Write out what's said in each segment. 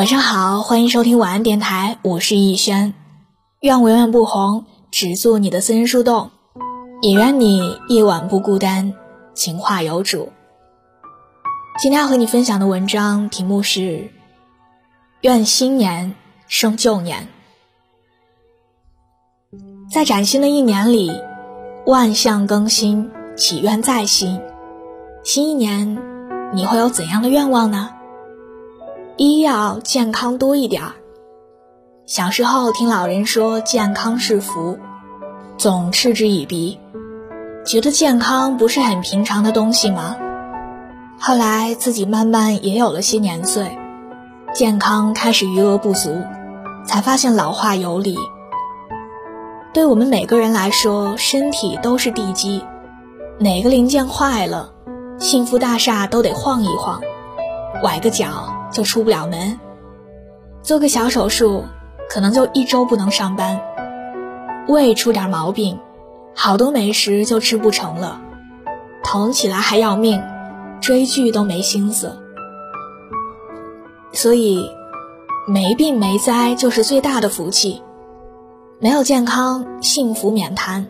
晚上好，欢迎收听晚安电台，我是逸轩。愿我永远不红，只做你的私人树洞，也愿你夜晚不孤单，情话有主。今天要和你分享的文章题目是：愿新年胜旧年。在崭新的一年里，万象更新，祈愿在心。新一年，你会有怎样的愿望呢？一要健康多一点儿。小时候听老人说健康是福，总嗤之以鼻，觉得健康不是很平常的东西吗？后来自己慢慢也有了些年岁，健康开始余额不足，才发现老话有理。对我们每个人来说，身体都是地基，哪个零件坏了，幸福大厦都得晃一晃，崴个脚。就出不了门，做个小手术，可能就一周不能上班；胃出点毛病，好多美食就吃不成了；疼起来还要命，追剧都没心思。所以，没病没灾就是最大的福气。没有健康，幸福免谈。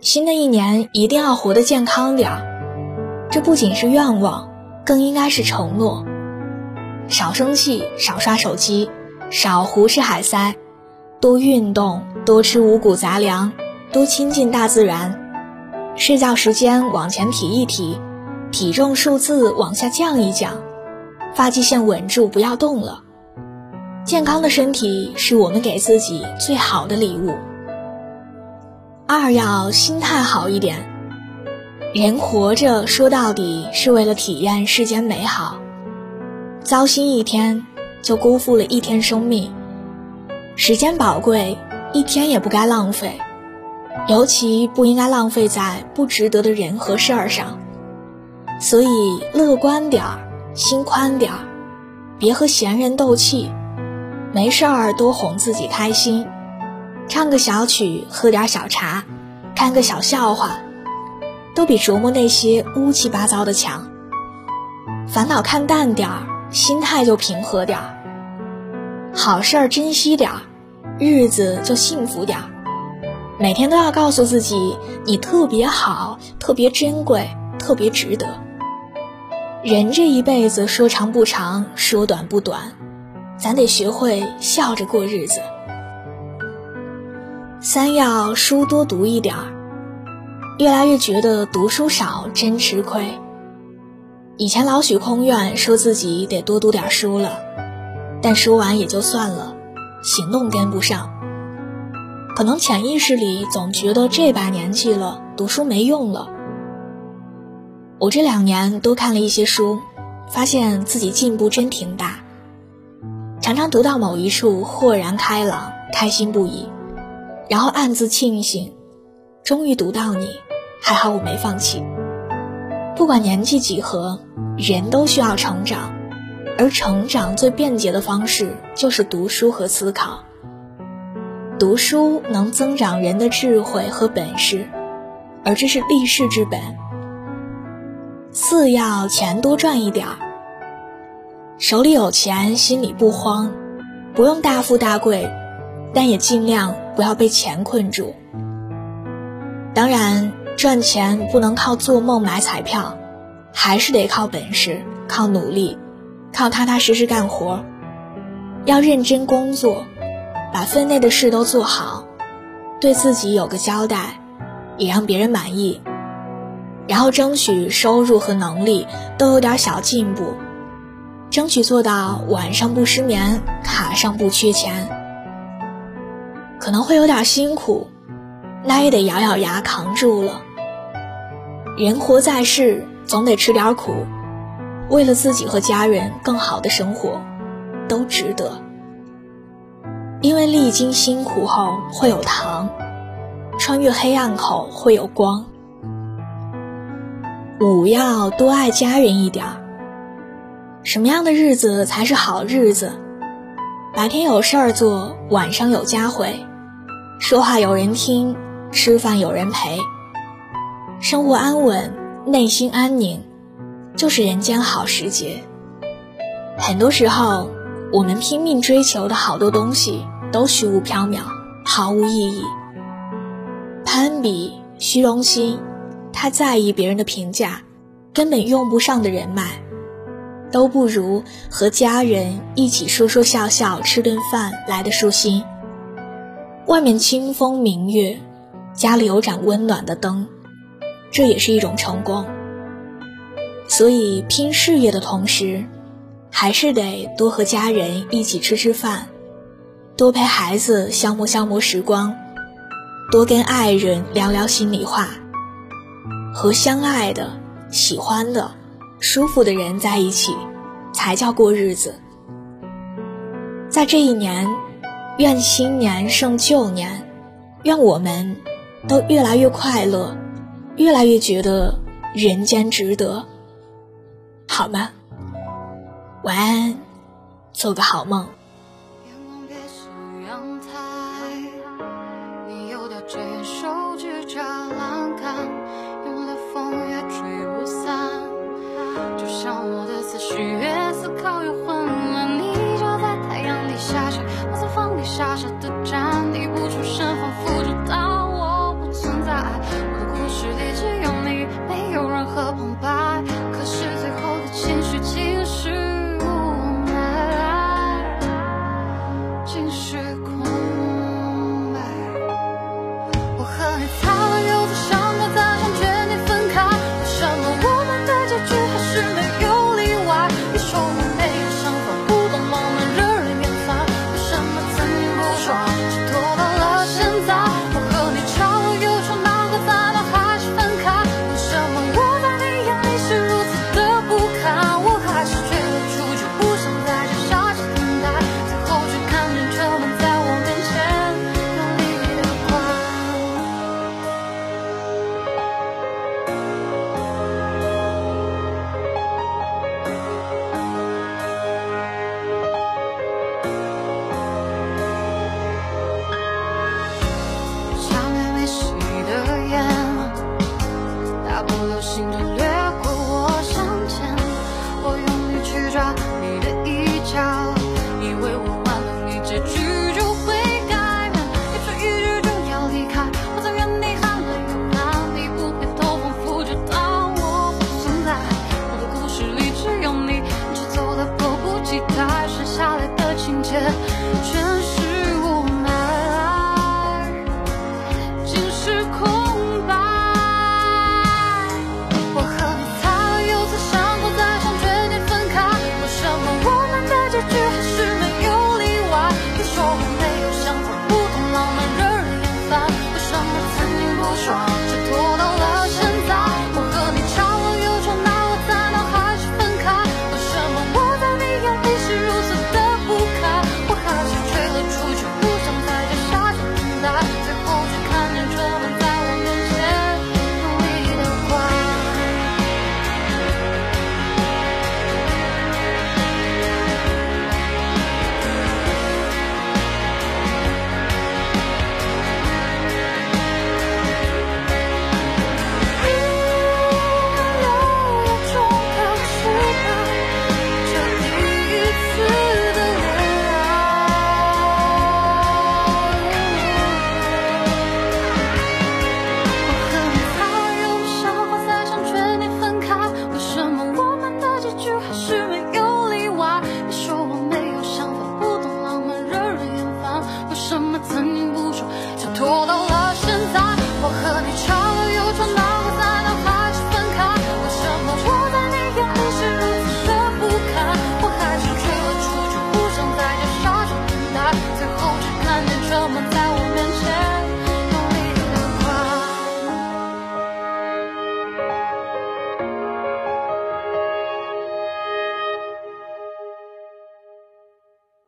新的一年一定要活得健康点儿，这不仅是愿望，更应该是承诺。少生气，少刷手机，少胡吃海塞，多运动，多吃五谷杂粮，多亲近大自然。睡觉时间往前提一提，体重数字往下降一降，发际线稳住，不要动了。健康的身体是我们给自己最好的礼物。二要心态好一点，人活着说到底是为了体验世间美好。糟心一天，就辜负了一天生命。时间宝贵，一天也不该浪费，尤其不应该浪费在不值得的人和事儿上。所以，乐观点儿，心宽点儿，别和闲人斗气。没事儿多哄自己开心，唱个小曲，喝点小茶，看个小笑话，都比琢磨那些乌七八糟的强。烦恼看淡点儿。心态就平和点儿，好事儿珍惜点儿，日子就幸福点儿。每天都要告诉自己，你特别好，特别珍贵，特别值得。人这一辈子说长不长，说短不短，咱得学会笑着过日子。三要书多读一点儿，越来越觉得读书少真吃亏。以前老许空愿，说自己得多读点书了，但说完也就算了，行动跟不上。可能潜意识里总觉得这把年纪了，读书没用了。我这两年多看了一些书，发现自己进步真挺大。常常读到某一处，豁然开朗，开心不已，然后暗自庆幸，终于读到你，还好我没放弃。不管年纪几何，人都需要成长，而成长最便捷的方式就是读书和思考。读书能增长人的智慧和本事，而这是立世之本。四要钱多赚一点儿，手里有钱，心里不慌，不用大富大贵，但也尽量不要被钱困住。当然。赚钱不能靠做梦买彩票，还是得靠本事、靠努力、靠踏踏实实干活。要认真工作，把分内的事都做好，对自己有个交代，也让别人满意。然后争取收入和能力都有点小进步，争取做到晚上不失眠，卡上不缺钱。可能会有点辛苦。那也得咬咬牙扛住了。人活在世，总得吃点苦，为了自己和家人更好的生活，都值得。因为历经辛苦后会有糖，穿越黑暗后会有光。五要多爱家人一点儿。什么样的日子才是好日子？白天有事儿做，晚上有家回，说话有人听。吃饭有人陪，生活安稳，内心安宁，就是人间好时节。很多时候，我们拼命追求的好多东西都虚无缥缈，毫无意义。攀比、虚荣心，太在意别人的评价，根本用不上的人脉，都不如和家人一起说说笑笑、吃顿饭来的舒心。外面清风明月，家里有盏温暖的灯，这也是一种成功。所以拼事业的同时，还是得多和家人一起吃吃饭，多陪孩子消磨消磨时光，多跟爱人聊聊心里话。和相爱的、喜欢的、舒服的人在一起，才叫过日子。在这一年。愿新年胜旧年，愿我们都越来越快乐，越来越觉得人间值得，好吗？晚安，做个好梦。